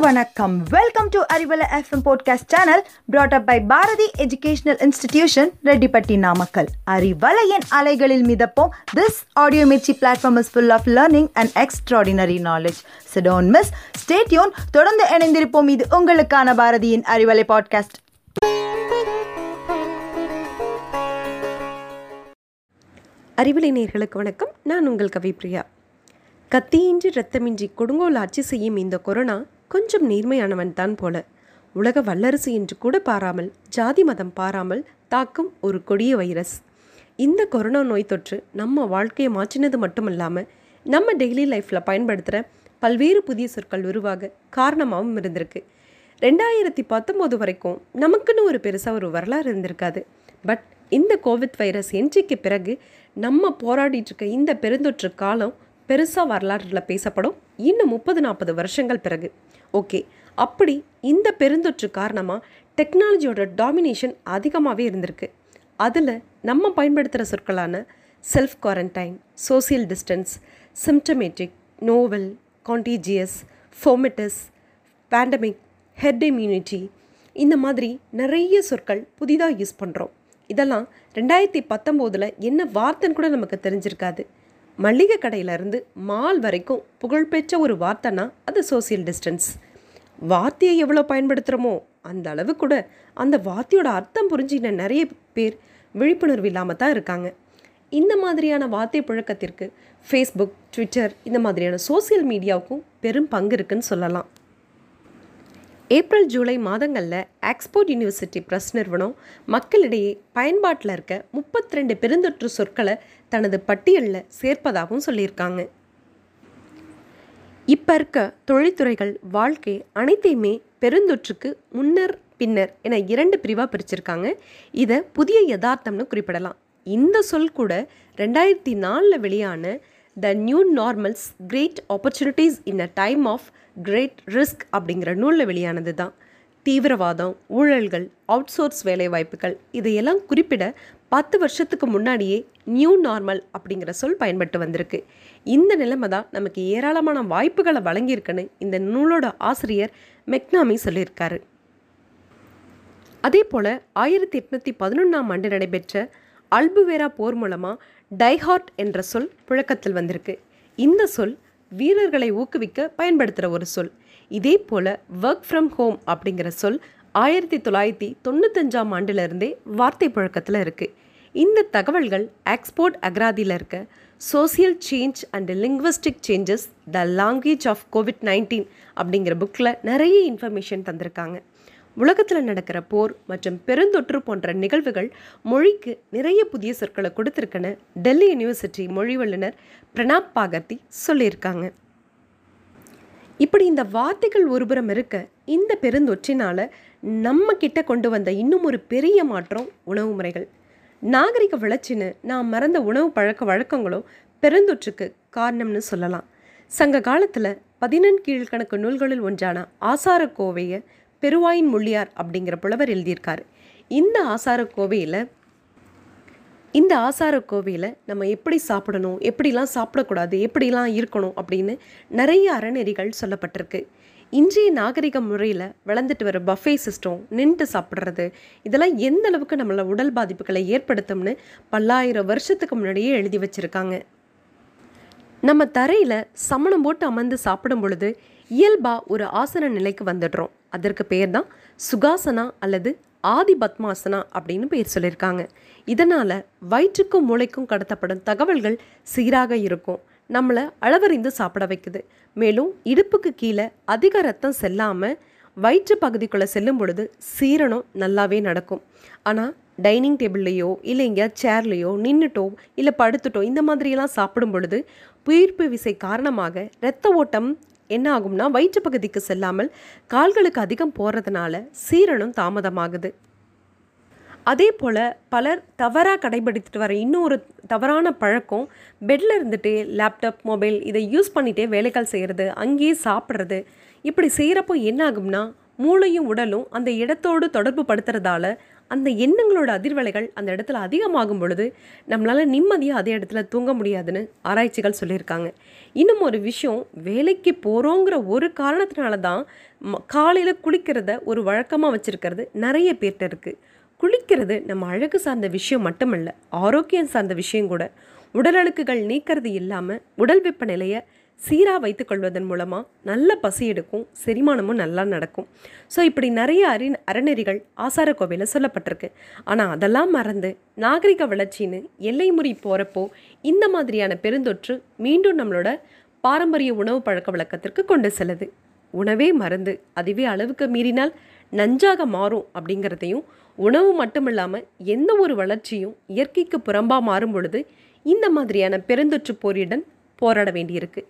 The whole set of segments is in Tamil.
வணக்கம். Welcome to Arivalai FM podcast channel brought up by Bharathi educational institution Rettipatti Namakkal அறிவலையின் அலைகளில் மிதப்போம். This audio Mirchi platform is full of learning and extraordinary knowledge சிடோன் miss stay tuned தொடர்ந்து இணைந்திருப்போம். இது உங்களுக்கான பாரதியின் அறிவலை பாட்காஸ்ட் அறிவலை நேர்களுக்கு வணக்கம். நான் உங்கள் கவிப்ரியா. கத்தியின்றி ரத்தமின்றி கொடுங்கோல் ஆட்சி செய்யும் இந்த கொரோனா கொஞ்சம் நேர்மையானவன் தான் போல. உலக வல்லரசு என்று கூட பாராமல் ஜாதி மதம் பாராமல் தாக்கும் ஒரு கொடிய வைரஸ். இந்த கொரோனா நோய் தொற்று நம்ம வாழ்க்கையை மாற்றினது மட்டுமல்லாமல் நம்ம டெய்லி லைஃப்பில் பயன்படுத்துகிற பல்வேறு புதிய சொற்கள் உருவாக காரணமாகவும் இருந்திருக்கு. ரெண்டாயிரத்தி பத்தொம்போது வரைக்கும் நமக்குன்னு ஒரு பெருசாக ஒரு வரலாறு இருந்திருக்காது. பட் இந்த கோவிட் வைரஸ் என்ட்ரிக்கு பிறகு நம்ம போராடிட்டுருக்க இந்த பெருந்தொற்று காலம் பெருசாக வரலாற்றில் பேசப்படும். இன்னும் முப்பது நாற்பது வருஷங்கள் பிறகு. ஓகே. அப்படி இந்த பெருந்தொற்று காரணமாக டெக்னாலஜியோட டாமினேஷன் அதிகமாகவே இருந்திருக்கு. அதில் நம்ம பயன்படுத்துகிற சொற்களான self quarantine social distance symptomatic novel contagious fomites pandemic herd immunity இந்த மாதிரி நிறைய சொற்கள் புதிதாக யூஸ் பண்ணுறோம் இதெல்லாம் ரெண்டாயிரத்தி பத்தொம்போதில் என்ன வார்த்தைன்னு கூட நமக்கு தெரிஞ்சிருக்காது. மளிகை கடையிலேருந்து மால் வரைக்கும் புகழ்பெற்ற ஒரு வார்த்தைனா அது சோசியல் டிஸ்டன்ஸ் வார்த்தையை எவ்வளோ பயன்படுத்துகிறோமோ அந்த அளவு கூட அந்த வார்த்தையோட அர்த்தம் புரிஞ்சின நிறைய பேர் விழிப்புணர்வு இல்லாமல் தான் இருக்காங்க. இந்த மாதிரியான வார்த்தை புழக்கத்திற்கு ஃபேஸ்புக் ட்விட்டர் இந்த மாதிரியான சோசியல் மீடியாவுக்கும் பெரும் பங்கு இருக்குன்னு சொல்லலாம். ஏப்ரல் ஜூலை மாதங்களில் ஆக்ஸ்போர்ட் யூனிவர்சிட்டி ப்ரெஸ் நிறுவனம் மக்களிடையே பயன்பாட்டில் இருக்க முப்பத்தி ரெண்டு பெருந்தொற்று சொற்களை தனது பட்டியலில் சேர்ப்பதாகவும் சொல்லியிருக்காங்க. இப்போ இருக்க தொழில்துறைகள் வாழ்க்கை அனைத்தையுமே பெருந்தொற்றுக்கு முன்னர் பின்னர் என இரண்டு பிரிவாக பிரிச்சிருக்காங்க. இதை புதிய யதார்த்தம்னு குறிப்பிடலாம். இந்த சொல் கூட ரெண்டாயிரத்தி நாலில் வெளியான the new normals great opportunities in a time of great risk அப்படிங்கிற நூலில் வெளியானது தான் தீவிரவாதம் ஊழல்கள் அவுட்சோர்ஸ் வேலைவாய்ப்புகள் இதையெல்லாம் குறிப்பிட பத்து வருஷத்துக்கு முன்னாடியே நியூ நார்மல் அப்படிங்கிற சொல் பயன்பட்டு வந்திருக்கு. இந்த நிலைமை தான் நமக்கு ஏராளமான வாய்ப்புகளை வழங்கியிருக்குன்னு இந்த நூலோட ஆசிரியர் மெக்னாமி சொல்லியிருக்காரு. அதே போல் ஆயிரத்தி எட்நூற்றி பதினொன்றாம் ஆண்டு நடைபெற்ற அல்புவேரா போர் மூலமாக டைஹார்ட் என்ற சொல் புழக்கத்தில் வந்திருக்கு. இந்த சொல் வீரர்களை ஊக்குவிக்க பயன்படுத்துகிற ஒரு சொல். இதே போல் ஒர்க் ஃப்ரம் ஹோம் அப்படிங்கிற சொல் ஆயிரத்தி தொள்ளாயிரத்தி தொண்ணூத்தஞ்சாம் ஆண்டிலிருந்தே வார்த்தை புழக்கத்தில் இருக்குது இந்த தகவல்கள் எக்ஸ்போர்ட் அக்ராதியில் இருக்க. Social change and linguistic changes the language of COVID nineteen அப்படிங்கிற புக்கில் நிறைய இன்ஃபர்மேஷன் தந்திருக்காங்க. உலகத்தில் நடக்கிற போர் மற்றும் பெருந்தொற்று போன்ற நிகழ்வுகள் மொழிக்கு நிறைய புதிய சொற்களை கொடுத்துருக்குன்னு டெல்லி யூனிவர்சிட்டி மொழி வல்லுநர் பிரணாப் பாகர்த்தி சொல்லியிருக்காங்க. இப்படி இந்த வார்த்தைகள் ஒருபுறம் இருக்க இந்த பெருந்தொற்றினால் நம்ம கிட்ட கொண்டு வந்த இன்னும் ஒரு பெரிய மாற்றம் உணவு முறைகள். நாகரிக வளர்ச்சின்னு நாம் மறந்த உணவு பழக்க வழக்கங்களும் பெருந்தொற்றுக்கு காரணம்னு சொல்லலாம். சங்க காலத்தில் பதினெண் கீழ்கணக்கு நூல்களில் ஒன்றான ஆசார கோவையை பெருவாயின் முள்ளியார் அப்படிங்கிற புலவர் எழுதியிருக்காரு. இந்த ஆசார கோவையில் இந்த ஆசார கோவையில் நம்ம எப்படி சாப்பிடணும் எப்படிலாம் சாப்பிடக்கூடாது எப்படிலாம் இருக்கணும் அப்படின்னு நிறைய அறநெறிகள் சொல்லப்பட்டிருக்கு. இன்றைய நாகரிக முறையில் வளர்ந்துட்டு வர பஃபே சிஸ்டம் நின்று சாப்பிட்றது இதெல்லாம் எந்த அளவுக்கு நம்மளை உடல் பாதிப்புகளை ஏற்படுத்தும்னு பல்லாயிரம் வருஷத்துக்கு முன்னாடியே எழுதி வச்சுருக்காங்க. நம்ம தரையில் சமணம் போட்டு அமர்ந்து சாப்பிடும் பொழுது இயல்பாக ஒரு ஆசன நிலைக்கு வந்துடுறோம். அதற்கு பேர் தான் சுகாசனா அல்லது ஆதி பத்மாசனா அப்படின்னு பேர் சொல்லியிருக்காங்க. இதனால் வயிற்றுக்கும் மூளைக்கும் கடத்தப்படும் தகவல்கள் சீராக இருக்கும். நம்மளை அளவறிந்து சாப்பிட வைக்குது. மேலும் இடுப்புக்கு கீழே அதிக ரத்தம் செல்லாமல் வயிற்று பகுதிக்குள்ளே செல்லும் பொழுது சீரணம் நல்லாவே நடக்கும். ஆனால் டைனிங் டேபிள்லேயோ இல்லை எங்கேயா சேர்லேயோ நின்றுட்டோ இல்லை படுத்துட்டோ இந்த மாதிரியெல்லாம் சாப்பிடும் பொழுது புயிர்ப்பு விசை காரணமாக இரத்த ஓட்டம் என்ன ஆகும்னா வயிற்று பகுதிக்கு செல்லாமல் கால்களுக்கு அதிகம் போகிறதுனால சீரணம் தாமதமாகுது. அதே போல் பலர் தவறாக கடைபிடித்துட்டு வர இன்னொரு தவறான பழக்கம் பெட்டில் இருந்துட்டு லேப்டாப் மொபைல் இதை யூஸ் பண்ணிகிட்டே வேலைகள் செய்கிறது அங்கேயே சாப்பிட்றது. இப்படி செய்கிறப்போ என்ன ஆகும்னா மூளையும் உடலும் அந்த இடத்தோடு தொடர்பு படுத்துறதால அந்த எண்ணங்களோட அதிர்வலைகள் அந்த இடத்துல அதிகமாகும் பொழுது நம்மளால் நிம்மதியாக அதே இடத்துல தூங்க முடியாதுன்னு ஆராய்ச்சிகள் சொல்லியிருக்காங்க. இன்னும் ஒரு விஷயம் வேலைக்கு போகிறோங்கிற ஒரு காரணத்தினால தான் காலையில் குளிக்கிறத ஒரு வழக்கமாக வச்சுருக்கிறது நிறைய பேர்கிட்ட இருக்குது குளிக்கிறது நம்ம அழகு சார்ந்த விஷயம் மட்டுமல்ல ஆரோக்கியம் சார்ந்த விஷயம் கூட. உடல் அழுக்குகள் நீக்கிறது இல்லாமல் உடல் வெப்பநிலையை சீராக வைத்துக்கொள்வதன் மூலமாக நல்ல பசி எடுக்கும் செரிமானமும் நல்லா நடக்கும். ஸோ இப்படி நிறைய அறி அறநெறிகள் ஆசார கோவையில் சொல்லப்பட்டிருக்கு. ஆனால் அதெல்லாம் மறந்து நாகரிக வளர்ச்சின்னு எல்லை முறி போகிறப்போ இந்த மாதிரியான பெருந்தொற்று மீண்டும் நம்மளோட பாரம்பரிய உணவு பழக்க வழக்கத்திற்கு கொண்டு செல்லுது. உணவே மருந்து. அதுவே அளவுக்கு மீறினால் நஞ்சாக மாறும் அப்படிங்கிறதையும் உணவு மட்டுமில்லாமல் எந்த ஒரு வளர்ச்சியும் இயற்கைக்கு புறம்பாக மாறும் பொழுது இந்த மாதிரியான பெருந்தொற்று போரியுடன் போராட வேண்டியிருக்கு.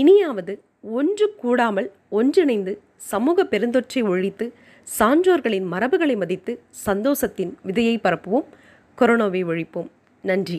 இனியாவது ஒன்று கூடாமல் ஒன்றிணைந்து சமூக பெருந்தொற்றை ஒழித்து சான்றோர்களின் மரபுகளை மதித்து சந்தோஷத்தின் விதையை பரப்புவோம். கொரோனாவை ஒழிப்போம். நன்றி.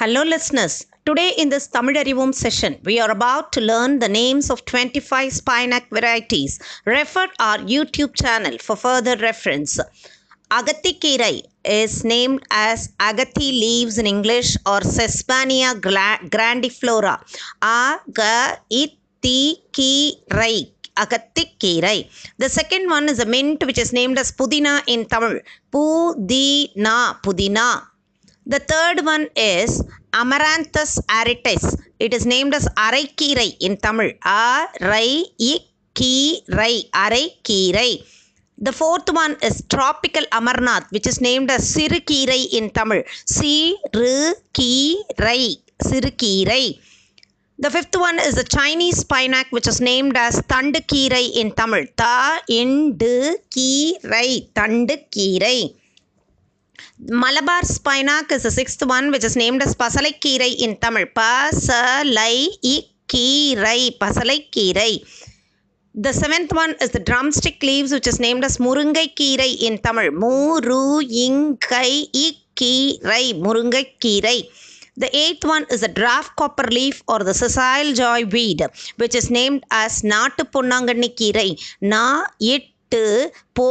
Hello, listeners. Today, in this Tamil session, we are about to learn the names of 25 spinac varieties. Refer our YouTube channel for further reference. Agathikirai is named as agathi leaves in English or Sesbania gla- grandiflora. Agathikirai. Agathikirai. The second one is a mint which is named as Pudina in Tamil. Pudina. Pudina. The third one is Amaranthus aritis. It is named as Araikirai in Tamil. Araikirai. Araikirai. The fourth one is Tropical Amarnath, which is named as Sirukirai in Tamil. Sirukirai. Sirukirai. The fifth one is the Chinese spinac, which is named as Tandukirai in Tamil. Malabar spinach is the sixth one which is named as பசலைக்கீரை in Tamil ப ச லை இ கீரை பசலைக்கீரை the seventh one is the drumstick leaves which is named as முருங்கைக்கீரை இன் தமிழ் மூ ரு இங்கை இ கீரை முருங்கைக்கீரை the eighth one is the draft copper leaf or the sessile joy weed, which is named as Natu Ponnanganni Kirai. Na it எட்டு போ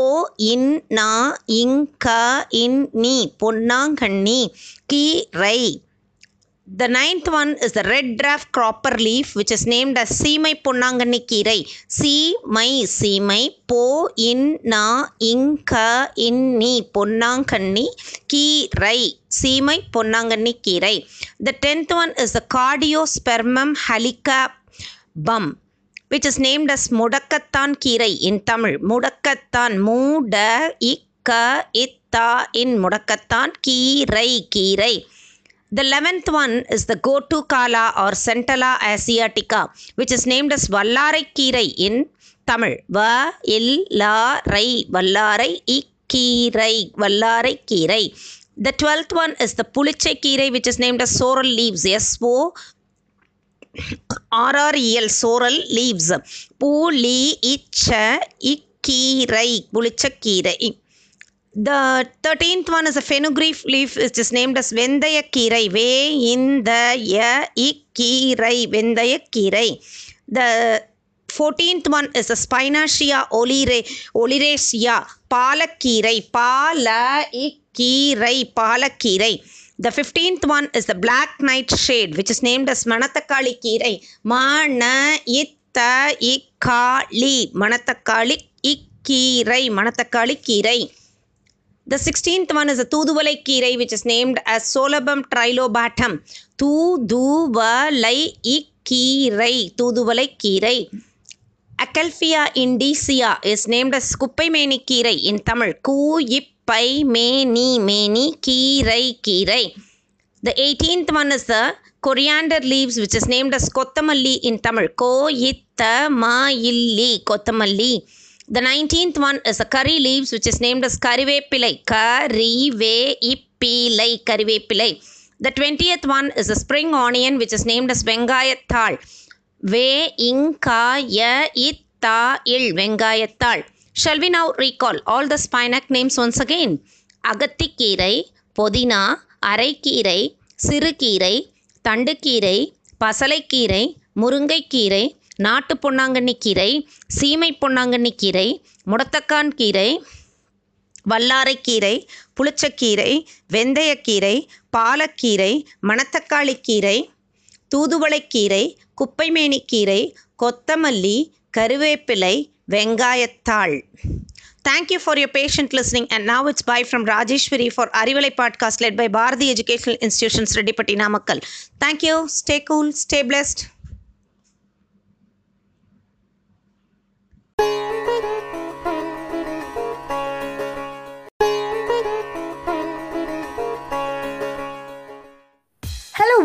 இன் நா இங் க இன் நீ பொன்னாங்கண்ணி கீரை The ninth one is the red draft cropper leaf, which is named as Seemai Ponnanganni Kirai. Seemai, Seemai, Po, In, Na, Inka, Inni, Ponnanganni, Kirai. Seemai Ponnanganni Kirai. The tenth one is the Cardiospermum halica bum which is named as Mudakattan Kirai in Tamil. Mudakattan, Muda, Ikka, Itta in Mudakattan, Kirai, Kirai. The eleventh one is the Gotu Kala or Centella asiatica, which is named as Vallarai Kirai in Tamil. Va, il, la, rai, Vallarai, Ikkirai, Vallarai Kirai. The twelfth one is the Pulichai Kirai, which is named as Sorrel Leaves. S-O R R E L sorrel leaves பூ லீ இச்ச இக்கீரை புளிச்சக்கீரை the thirteenth one is a fenugreek leaf it is named as வெந்தயக்கீரை வே இந்த ய இக்கீரை வெந்தயக்கீரை the fourteenth one is a spinacia ஒலிரே oleracea பாலக்கீரை பால இக்கீரை பாலக்கீரை The fifteenth one is the black nightshade, which is named as Manatakali Kirai. Mana itta ikali. Manatakali ikkirai. Manatakali Kirai. The sixteenth one is a Tuduvalai Kirai, which is named as Solabum trilobatum. Tuduvalai ikkirai. Tuduvalai Kirai. Acalypha indica is named as Kuppaimeni Kirai in Tamil. Ku ip பை மேனி மேனி கீரை கீரை The 18th one is the coriander leaves which is named as கொத்தமல்லி in Tamil. கோ இத்த மா இல்லி கொத்தமல்லி The 19th one is the curry leaves, which is named as karivepilai. Karivepilai, karivepilai. The 20th one is the spring onion, which is named as vengayathal. Ve inkaya itta il vengayathal. Shall we now recall all the spinac names once again? அகத்திக்கீரை புதினா அரைக்கீரை சிறுகீரை தண்டுக்கீரை பசலைக்கீரை முருங்கைக்கீரை நாட்டு பொன்னாங்கண்ணி கீரை சீமை பொன்னாங்கண்ணி கீரை முடத்தக்கான் கீரை வல்லாரைக்கீரை புளிச்சக்கீரை வெந்தயக்கீரை பாலக்கீரை மணத்தக்காளிக்கீரை தூதுவளைக்கீரை குப்பைமேனிக்கீரை கொத்தமல்லி கருவேப்பிலை வெங்காயத்தாள் thank you for your patient listening and now it's bye from Rajeswari for Arivalai podcast led by Bharathi educational institutions Rettipatti Namakkal thank you stay cool stay blessed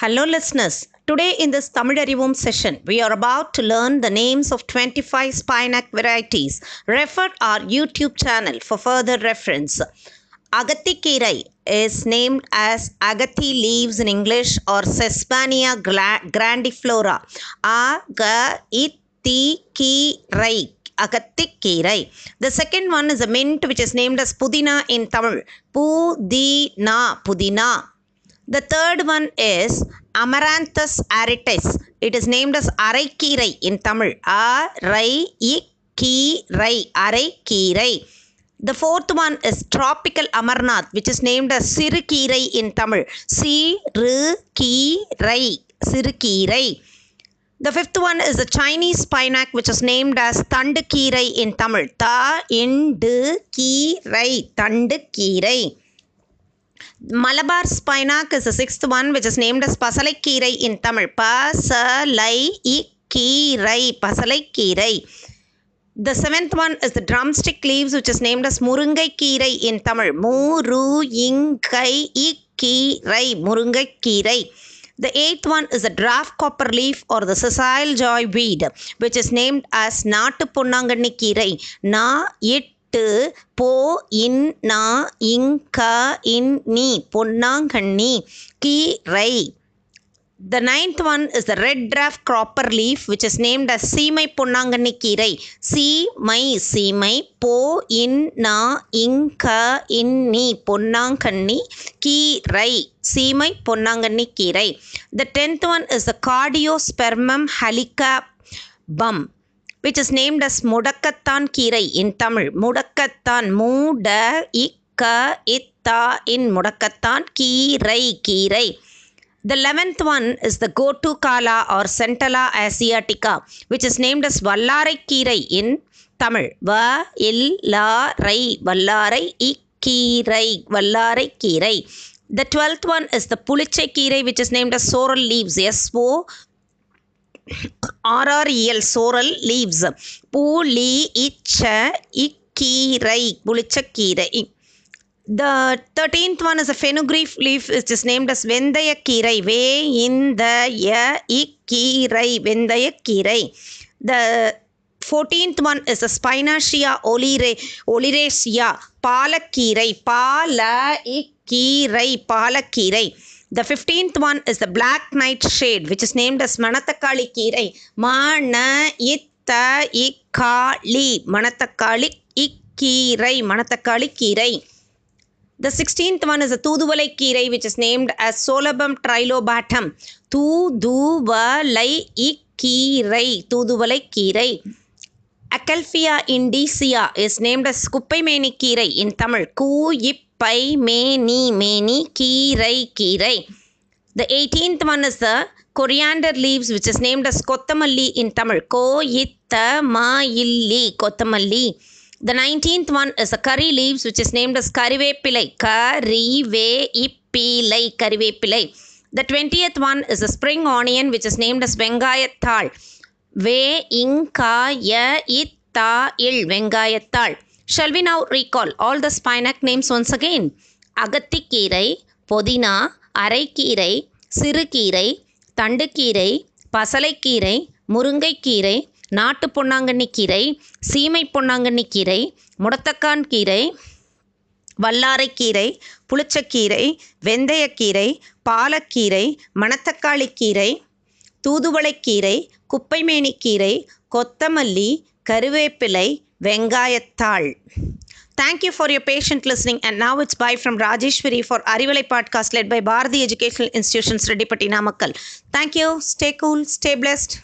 Hello, listeners. Today, in this Tamil Arivum session, we are about to learn the names of 25 spinac varieties. Refer our YouTube channel for further reference. Agathikirai is named as agathi leaves in English or Sesbania gla- grandiflora. Agathikirai. Agathikirai. The second one is a mint which is named as Pudina in Tamil. Pudina. Pudina. The third one is Amaranthus aritis. It is named as Araikirai in Tamil. Araikirai. Araikirai. The fourth one is Tropical Amarnath, which is named as Sirukirai in Tamil. Sirukirai. Sirukirai. The fifth one is the Chinese spinac, which is named as Tandukirai in Tamil. Ta indu kirai. Tandukirai. Malabar spinac is the sixth one, which is named as Pasalaikirai in Tamil. Pasalaikirai. Pasalaikirai. The seventh one is the drumstick leaves, which is named as Murungai Kirai in Tamil. Murungai Kirai. Murungai Kirai. The eighth one is the draft copper leaf or the sessile joy weed, which is named as Natu Punnanganni Kirai. Na எட்டு போ இன் நா இங்க இன் நீ பொன்னாங்கண்ணி கீரை The ninth one is the red draft cropper leaf, which is named as Seemai Ponnanganni Kirai. Seemai, Seemai, Po, In, Na, Inka, Inni, Ponnanganni, Kirai. Seemai Ponnanganni Kirai. The tenth one is the Cardiospermum halicabum, which is named as Mudakattan Kirai in Tamil. Mudakattan, Muda, Ikka, Itta in Mudakattan, Kirai, Kirai. The eleventh one is the Gotu Kala or Centella asiatica, which is named as Vallarai Kirai in Tamil. Va il la rai Vallarai Ikkirai Vallarai Kirai. The twelfth one is the Pulichai Kirai, which is named as Sorrel Leaves. S O RREL Sorrel Leaves. Puli Icha Ikkirai Pulichakkirai. The thirteenth one is a fenugreek leaf, which is named as Vendaya Kirai. Ve in the ya ikirai Vendaya Kirai. The fourteenth one is a Spinacia olire oleracea Palakirai. Pala ikirai Palakirai. The fifteenth one is the black nightshade, which is named as Manatakali Kirai. Mana itta ikali Manatakali ikirai Manatakali Kirai. The 16th one is a Thuduvalai Kirai, which is named as Solabum trilobatum. Thuduvalai Kirai. Thuduvalai Kirai. Acalypha indica is named as Kuppaimeni Kirai in Tamil. Kuippai Meni Meni Kirai Kirai. The 18th one is the coriander leaves, which is named as Kottamalli in Tamil. Ko itta ma illi Kottamalli. The 19th one is the curry leaves, which is named as Karivepilai. Karive பீலை கருவேப்பிலை The 20th one is a spring onion which is named as வெங்காயத்தாள் வே இங்கா ய இத்தா இல் வெங்காயத்தாள் Shall we now recall all the spinac names once again? அகத்திக்கீரை புதினா அரைக்கீரை சிறுகீரை தண்டுக்கீரை பசலைக்கீரை முருங்கைக்கீரை நாட்டு பொன்னாங்கண்ணி கீரை சீமை பொன்னாங்கண்ணி கீரை முடத்தக்கான் கீரை வல்லாரைக்கீரை புளிச்சக்கீரை வெந்தயக்கீரை பாலக்கீரை மணத்தக்காளிக்கீரை தூதுவளைக்கீரை குப்பைமேனிக்கீரை கொத்தமல்லி கருவேப்பிலை வெங்காயத்தாள். Thank you for your patient listening and now it's bye from Rajeswari for Arivalai podcast led by Bharathi educational institutions Rettipatti Namakkal thank you stay cool stay blessed